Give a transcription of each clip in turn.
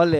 Olha,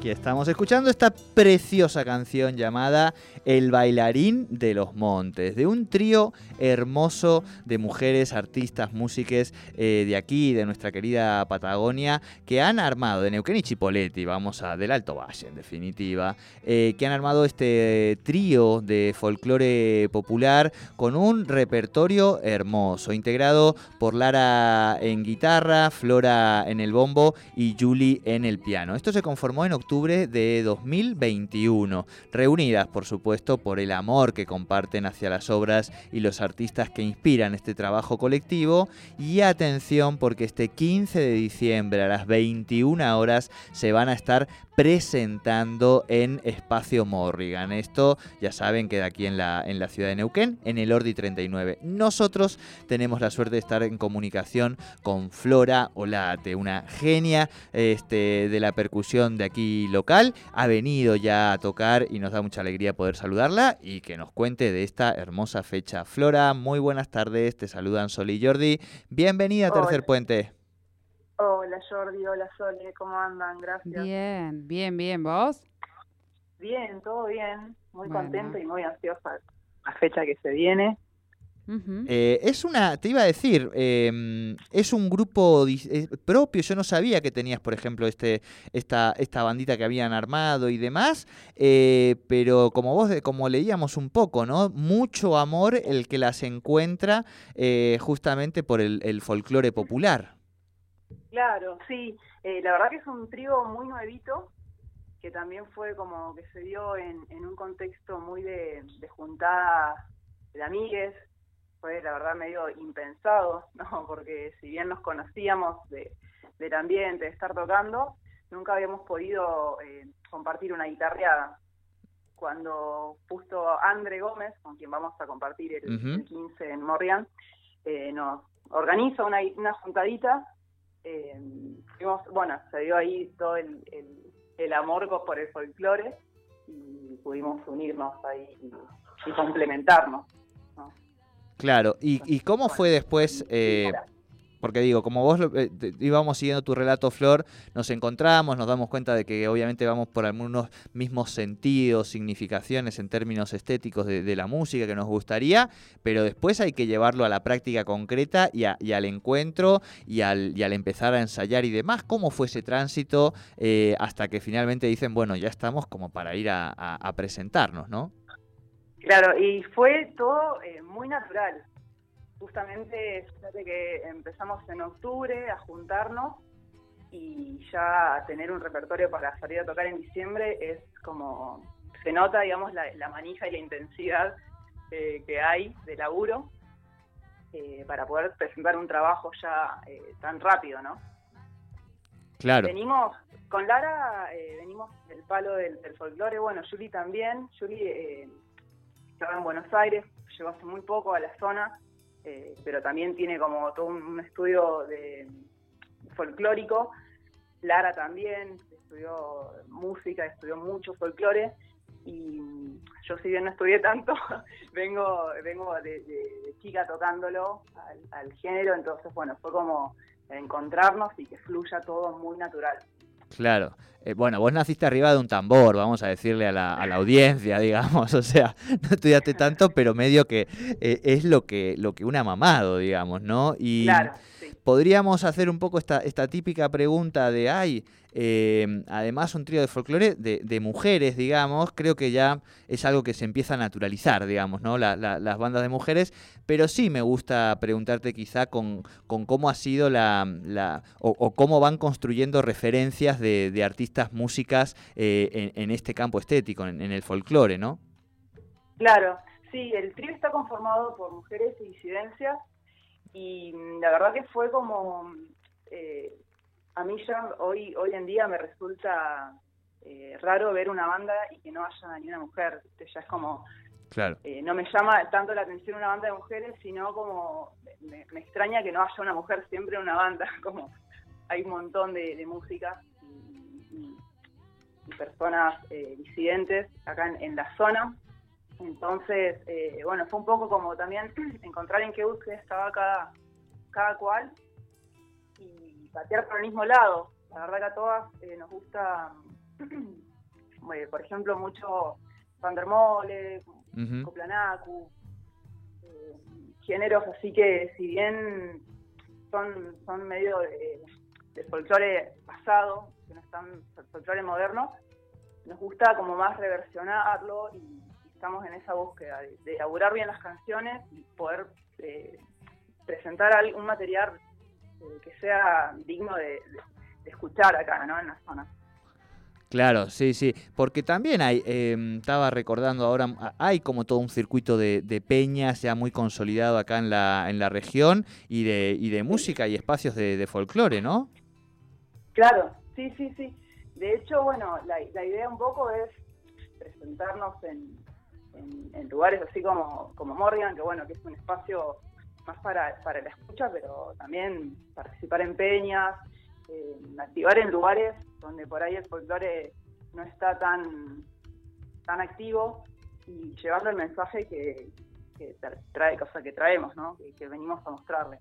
aquí estamos escuchando esta preciosa canción llamada El bailarín de los montes, de un trío hermoso de mujeres, artistas, músiques eh, de aquí, de nuestra querida Patagonia, que han armado, de Neuquén y Chipoleti, vamos a, del Alto Valle en definitiva, eh, que han armado este trío de folclore popular con un repertorio hermoso, integrado por Lara en guitarra, Flora en el bombo y Julie en el piano. Esto se conformó en octubre de 2021, reunidas por supuesto por el amor que comparten hacia las obras y los artistas que inspiran este trabajo colectivo. Y atención porque este 15 de diciembre a las 21 horas se van a estar presentando en Espacio Morrigan. Esto ya saben queda aquí en la, en la ciudad de Neuquén, en el Ordi 39. Nosotros tenemos la suerte de estar en comunicación con Flora Olate, una genia este, de la percusión de aquí local. Ha venido ya a tocar y nos da mucha alegría poder saludarla y que nos cuente de esta hermosa fecha. Flora, muy buenas tardes, te saludan Sol y Jordi. Bienvenida a Tercer Hola. Puente. Hola Jordi, hola Sole, ¿cómo andan? Gracias. Bien, bien, bien. ¿Vos? Bien, todo bien. Muy Bueno. contenta y muy ansiosa la fecha que se viene. Eh, es una, te iba a decir, eh, es un grupo eh, propio. Yo no sabía que tenías, por ejemplo, este, esta, esta bandita que habían armado y demás. eh, pero como vos, de- como leíamos un poco, ¿no? Mucho amor el que las encuentra eh, justamente por el, el folclore popular. Claro, sí. eh, la verdad que es un trío muy nuevito, que también fue como que se dio en, en un contexto muy de, de juntada de amigues. Fue la verdad medio impensado, ¿no? Porque si bien nos conocíamos de, del ambiente, de estar tocando, nunca habíamos podido eh, compartir una guitarreada. Cuando justo Andre Gómez, con quien vamos a compartir el, el 15 en Morrián, eh, nos organiza una, una juntadita eh, fuimos- bueno, se dio ahí todo el, el- el amor por el folclore y pudimos unirnos ahí y, y complementarnos. ¿no? Claro. ¿Y, y cómo fue después? eh, Porque digo, como vos eh, íbamos siguiendo tu relato, Flor, nos encontramos, nos damos cuenta de que obviamente vamos por algunos mismos sentidos, significaciones en términos estéticos de, de la música que nos gustaría, pero después hay que llevarlo a la práctica concreta y, a- y al encuentro y al, empezar a ensayar y demás. ¿Cómo fue ese tránsito eh, hasta que finalmente dicen, bueno, ya estamos como para ir a, a- a presentarnos, ¿no? Claro, y fue todo eh, muy natural. Justamente, fíjate que empezamos en octubre a juntarnos y ya a tener un repertorio para salir a tocar en diciembre es como, se nota, digamos, la, la manija y la intensidad eh, que hay de laburo eh, para poder presentar un trabajo ya eh, tan rápido, ¿no? Claro. Venimos, con Lara eh, venimos del palo del, del folclore, bueno, Juli también, Juli eh, estaba en Buenos Aires, llegó hace muy poco a la zona, eh, pero también tiene como todo un, estudio de folclórico Lara también estudió música, estudió mucho folclore y yo si bien no estudié tanto, vengo vengo de, de- de chica tocándolo al, al género, entonces bueno, fue como encontrarnos y que fluya todo muy natural. Claro. Eh, bueno, vos naciste arriba de un tambor, vamos a decirle a la, a la audiencia, digamos. O sea, no estudiaste tanto, pero medio que eh, es lo que, lo que un ha mamado, digamos, ¿no? Y Claro, sí. Podríamos hacer un poco esta, típica pregunta de, ay, eh, además un trío de folclore de, de mujeres, digamos, creo que ya es algo que se empieza a naturalizar, digamos, ¿no? La- la- las bandas de mujeres, pero sí me gusta preguntarte quizá con, cómo ha sido la, o cómo van construyendo referencias de, de artistas, músicas eh, en, en este campo estético, en, en el folclore, ¿no? Claro, sí, el trío está conformado por mujeres y disidencias y la verdad que fue como, eh, a mí ya hoy, hoy en día me resulta eh, raro ver una banda y que no haya ni una mujer, ya es como, Claro. eh, no me llama tanto la atención una banda de mujeres, sino como, me, me extraña que no haya una mujer siempre en una banda, como hay un montón de, de música y, y- y personas eh, disidentes acá en, en la zona. Entonces, eh, bueno, fue un poco como también encontrar en qué búsqueda estaba cada, cada cual y patear por el mismo lado. La verdad que a todas eh, nos gusta, eh, por ejemplo, mucho Vandermole, Ujú. Coplanacu, eh, géneros así que si bien son, son medio de, de folclore pasado, que no están folclore moderno, nos gusta como más reversionarlo y estamos en esa búsqueda de, de elaborar bien las canciones y poder eh, presentar un material eh, que sea digno de, de- de escuchar acá, ¿no? En la zona. Claro, sí, sí, porque también hay, em, estaba recordando ahora, a- hay como todo un circuito de, de peñas ya muy consolidado acá en la, en la región y de, y de música y espacios de, de folclore, ¿no? Claro, sí, sí, sí. De hecho, bueno, la, la idea un poco es presentarnos en, en- en lugares así como, como Morgan, que bueno, que es un espacio más para, para la escucha, pero también participar en peñas, eh, activar en lugares donde por ahí el folclore no está tan, tan activo y llevando el mensaje que, que tra- trae, o sea, que traemos, ¿no? Que, que venimos a mostrarle.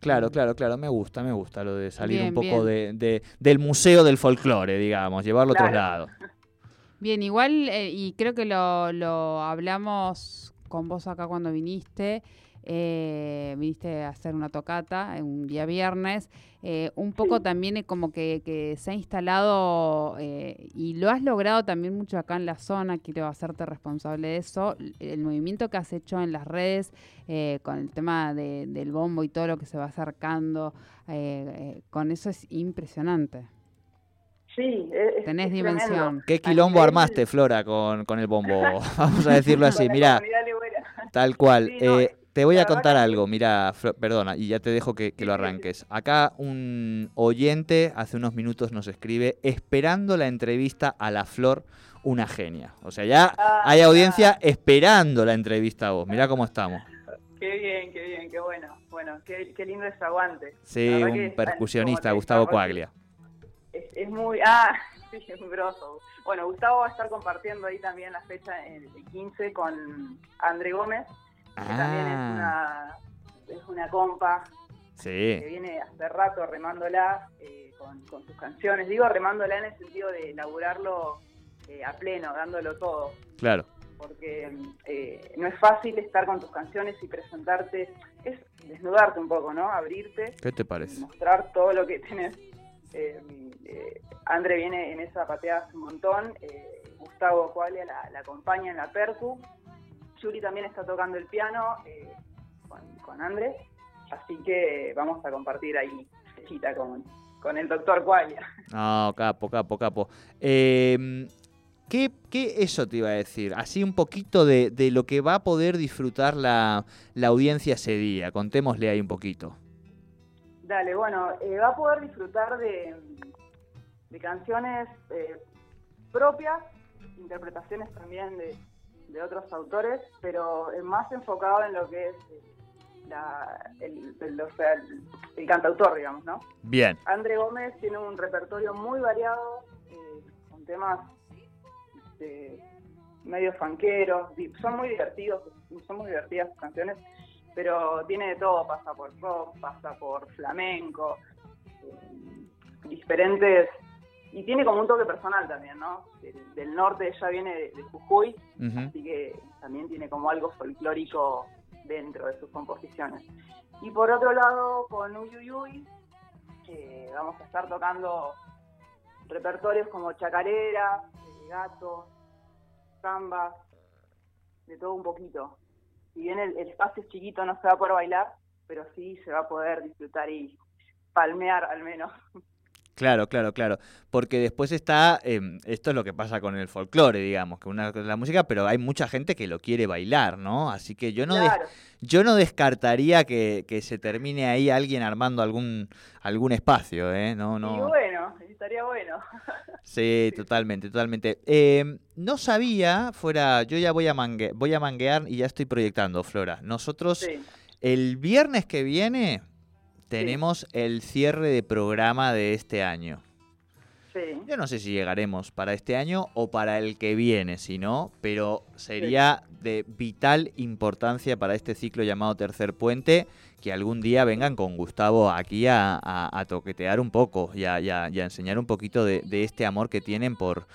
Claro, claro, claro, me gusta, me gusta lo de salir Bien, un poco de, de- del museo del folclore, digamos, llevarlo a otros lados. Bien, igual, eh, y creo que lo, lo hablamos con vos acá cuando viniste, eh, viniste a hacer una tocata un día viernes, eh, un poco Sí. también como que, que se ha instalado eh, y lo has logrado también mucho acá en la zona, quiero hacerte responsable de eso, el movimiento que has hecho en las redes eh, con el tema de- del bombo y todo lo que se va acercando, con eso es impresionante. Sí, es, es- Tenés es tremendo. dimensión. ¿Qué quilombo armaste, Flora, con, con el bombo? Vamos a decirlo así, legüera. Tal cual. Sí, no, Eh, te voy a contar que- algo, mira, perdona, y ya te dejo que, que lo arranques. Acá un oyente hace unos minutos nos escribe esperando la entrevista a la Flor, una genia. O sea, ya Ah, hay audiencia esperando la entrevista a vos. Mirá cómo estamos. Qué bien, qué bien, qué bueno. Bueno, qué, qué lindo ese aguante. Sí, un percusionista, Gustavo. Coaglia. Es, es muy. Ah, sí, es muy grosso. Bueno, Gustavo va a estar compartiendo ahí también la fecha el 15 con André Gómez, que también es Ah, una, es una compa que sí, viene hace rato remándola eh, con, con sus canciones. Digo remándola en el sentido de elaborarlo eh, a pleno, dándolo todo. claro. porque eh, no es fácil estar con tus canciones y presentarte, es desnudarte un poco, ¿no? Abrirte, ¿Qué te parece? mostrar todo lo que tenés. Eh, eh, André viene en esa pateada hace un montón, eh, Gustavo Cualia la, la acompaña en la percu, Yuri también está tocando el piano eh, con, con André, así que vamos a compartir ahí fechita con, con el doctor Cualia. No, capo, capo, capo. Eh, ¿qué, qué eso te iba a decir? Así un poquito de, de lo que va a poder disfrutar la, la audiencia ese día. Contémosle ahí un poquito. Dale, bueno, eh, va a poder disfrutar de, de canciones eh, propias, interpretaciones también de, de otros autores, pero más enfocado en lo que es eh, la, el, el- o sea, el- el cantautor, digamos, ¿no? Bien. André Gómez tiene un repertorio muy variado, eh, con temas este, medio fanqueros, son muy divertidos, son muy divertidas sus canciones, pero tiene de todo, pasa por rock, pasa por flamenco, eh, diferentes, y tiene como un toque personal también, ¿no? Del, del norte ella viene de, de Jujuy, así que también tiene como algo folclórico dentro de sus composiciones. Y por otro lado, con Uyuyuy, eh, vamos a estar tocando repertorios como chacarera, eh, gato, samba, de todo un poquito. Si bien el, el espacio es chiquito, no se va a poder bailar, pero sí se va a poder disfrutar y palmear al menos. Claro, claro, claro. Porque después está, eh, esto es lo que pasa con el folclore, digamos, que una cosa es la música, pero hay mucha gente que lo quiere bailar, ¿no? Así que yo no, des- yo no descartaría que, que se termine ahí alguien armando algún, algún espacio, ¿eh? No, y no. bueno, estaría bueno. Sí, totalmente, totalmente. Eh, no sabía, fuera, yo ya voy a, mangue- voy a manguear y ya estoy proyectando, Flora. Nosotros Sí, el viernes que viene tenemos el cierre de programa de este año. sí. Yo no sé si llegaremos para este año o para el que viene, si no, pero sería de vital importancia para este ciclo llamado Tercer Puente que algún día vengan con Gustavo aquí a, a- a toquetear un poco y a, y a- y a enseñar un poquito de, de este amor que tienen por,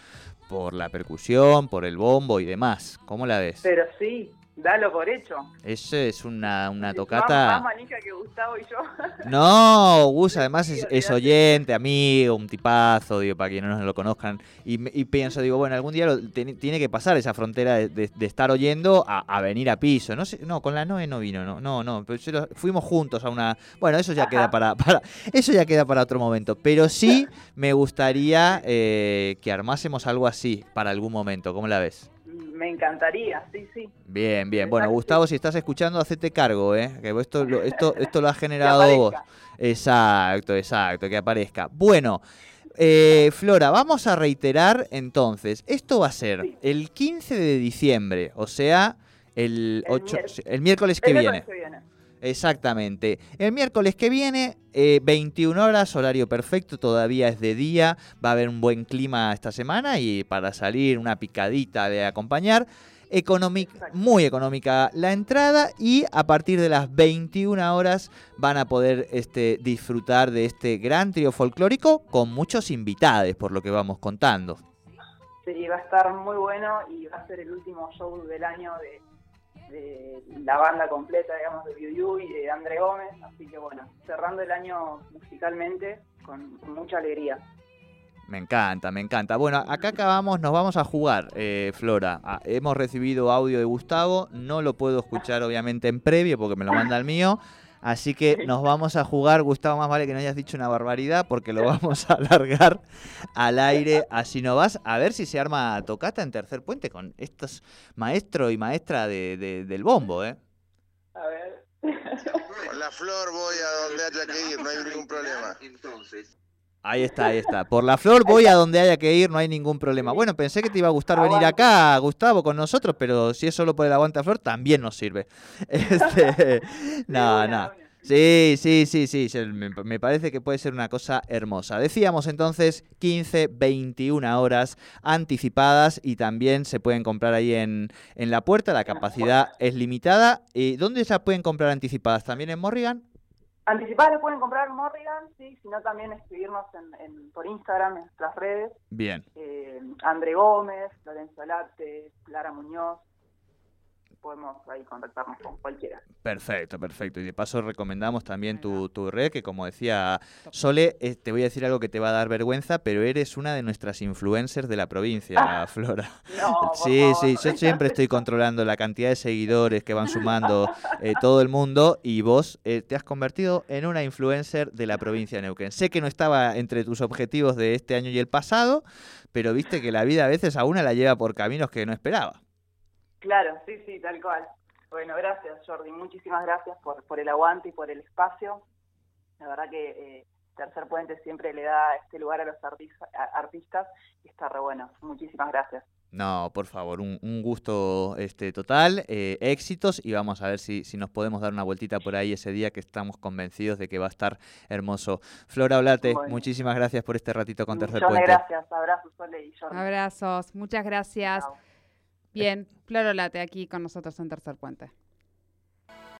por la percusión, por el bombo y demás. ¿Cómo la ves? Pero sí, dalo por hecho. Eso es una, una Más- tocata... Más, manija que Gustavo y yo. No, Gus además es, es oyente, amigo, un tipazo, digo, para quienes no lo conozcan. Y, me- y pienso, digo, bueno, algún día lo- ten- tiene que pasar esa frontera de, de- de estar oyendo a, a venir a piso. No sé, no, con la Noe no vino, no, no, no. pero lo- fuimos juntos a una. Bueno, eso ya queda para, para, eso ya queda para otro momento. Pero sí me gustaría eh, que armásemos algo así para algún momento. ¿Cómo la ves? Me encantaría, sí, sí. Bien, bien. Bueno, Gustavo, si estás escuchando, hacete cargo, ¿eh? Que esto, lo- esto, esto lo has generado vos. Exacto, exacto, que aparezca. Bueno, eh, Flora, vamos a reiterar entonces, esto va a ser Sí. el 15 de diciembre, o sea, el, El 8, miércoles. el miércoles que El viene. miércoles que viene. Exactamente. El miércoles que viene, eh, 21 horas, horario perfecto, todavía es de día, va a haber un buen clima esta semana y para salir una picadita de acompañar. Exacto. muy económica la entrada y a partir de las 21 horas van a poder este, disfrutar de este gran trío folclórico con muchos invitados, por lo que vamos contando. Sí, va a estar muy bueno y va a ser el último show del año de, de la banda completa, digamos, de Biu y de André Gómez. Así que bueno, cerrando el año musicalmente con, con mucha alegría. Me encanta, me encanta. Bueno, acá acabamos, nos vamos a jugar, eh, Flora. Ah, hemos recibido audio de Gustavo, no lo puedo escuchar obviamente en previo porque me lo manda el mío. Así que nos vamos a jugar, Gustavo, más vale que no hayas dicho una barbaridad porque lo vamos a alargar al aire. Así no vas a ver si se arma tocata en tercer puente con estos maestro y maestra de- de- del bombo, ¿eh? A ver. Con la flor voy a donde haya que ir, no hay ningún problema. Ahí está, ahí está. Por la flor voy a donde haya que ir, no hay ningún problema. Bueno, pensé que te iba a gustar venir acá, Gustavo, con nosotros, pero si es solo por el aguante a flor, también nos sirve. Este, no, no. Sí, sí, sí, sí, me, me parece que puede ser una cosa hermosa. Decíamos entonces 15, 21 horas anticipadas y también se pueden comprar ahí en, en la puerta, la capacidad es limitada. ¿Y ¿Dónde se pueden comprar anticipadas? ¿También en Morrigan? Anticipadas pueden comprar en Morrigan, sí, sino también escribirnos en, en- por Instagram, en nuestras redes. Bien. Eh, André Gómez, Lorenzo Late, Clara Muñoz. Podemos ahí contactarnos con cualquiera. Perfecto, perfecto. Y de paso recomendamos también tu, tu red, que como decía Sole, eh, te voy a decir algo que te va a dar vergüenza, pero eres una de nuestras influencers de la provincia, Flora. No, Sí, favor. sí, yo siempre estoy controlando la cantidad de seguidores que van sumando eh, todo el mundo y vos eh, te has convertido en una influencer de la provincia de Neuquén. Sé que no estaba entre tus objetivos de este año y el pasado, pero viste que la vida a veces a una la lleva por caminos que no esperaba. Claro, sí, sí, tal cual. Bueno, gracias Jordi, muchísimas gracias por, por el aguante y por el espacio. La verdad que eh, Tercer Puente siempre le da este lugar a los artis- a- artistas y está re bueno. Muchísimas gracias. No, por favor, un, un gusto este, total, eh, éxitos y vamos a ver si, si nos podemos dar una vueltita por ahí ese día que estamos convencidos de que va a estar hermoso. Flora Olate, Bueno. muchísimas gracias por este ratito con Tercer de Puente. gracias. Abrazos, Sole y Jordi. Abrazos, muchas gracias. Chao. Bien, Flor Olate aquí con nosotros en Tercer Puente.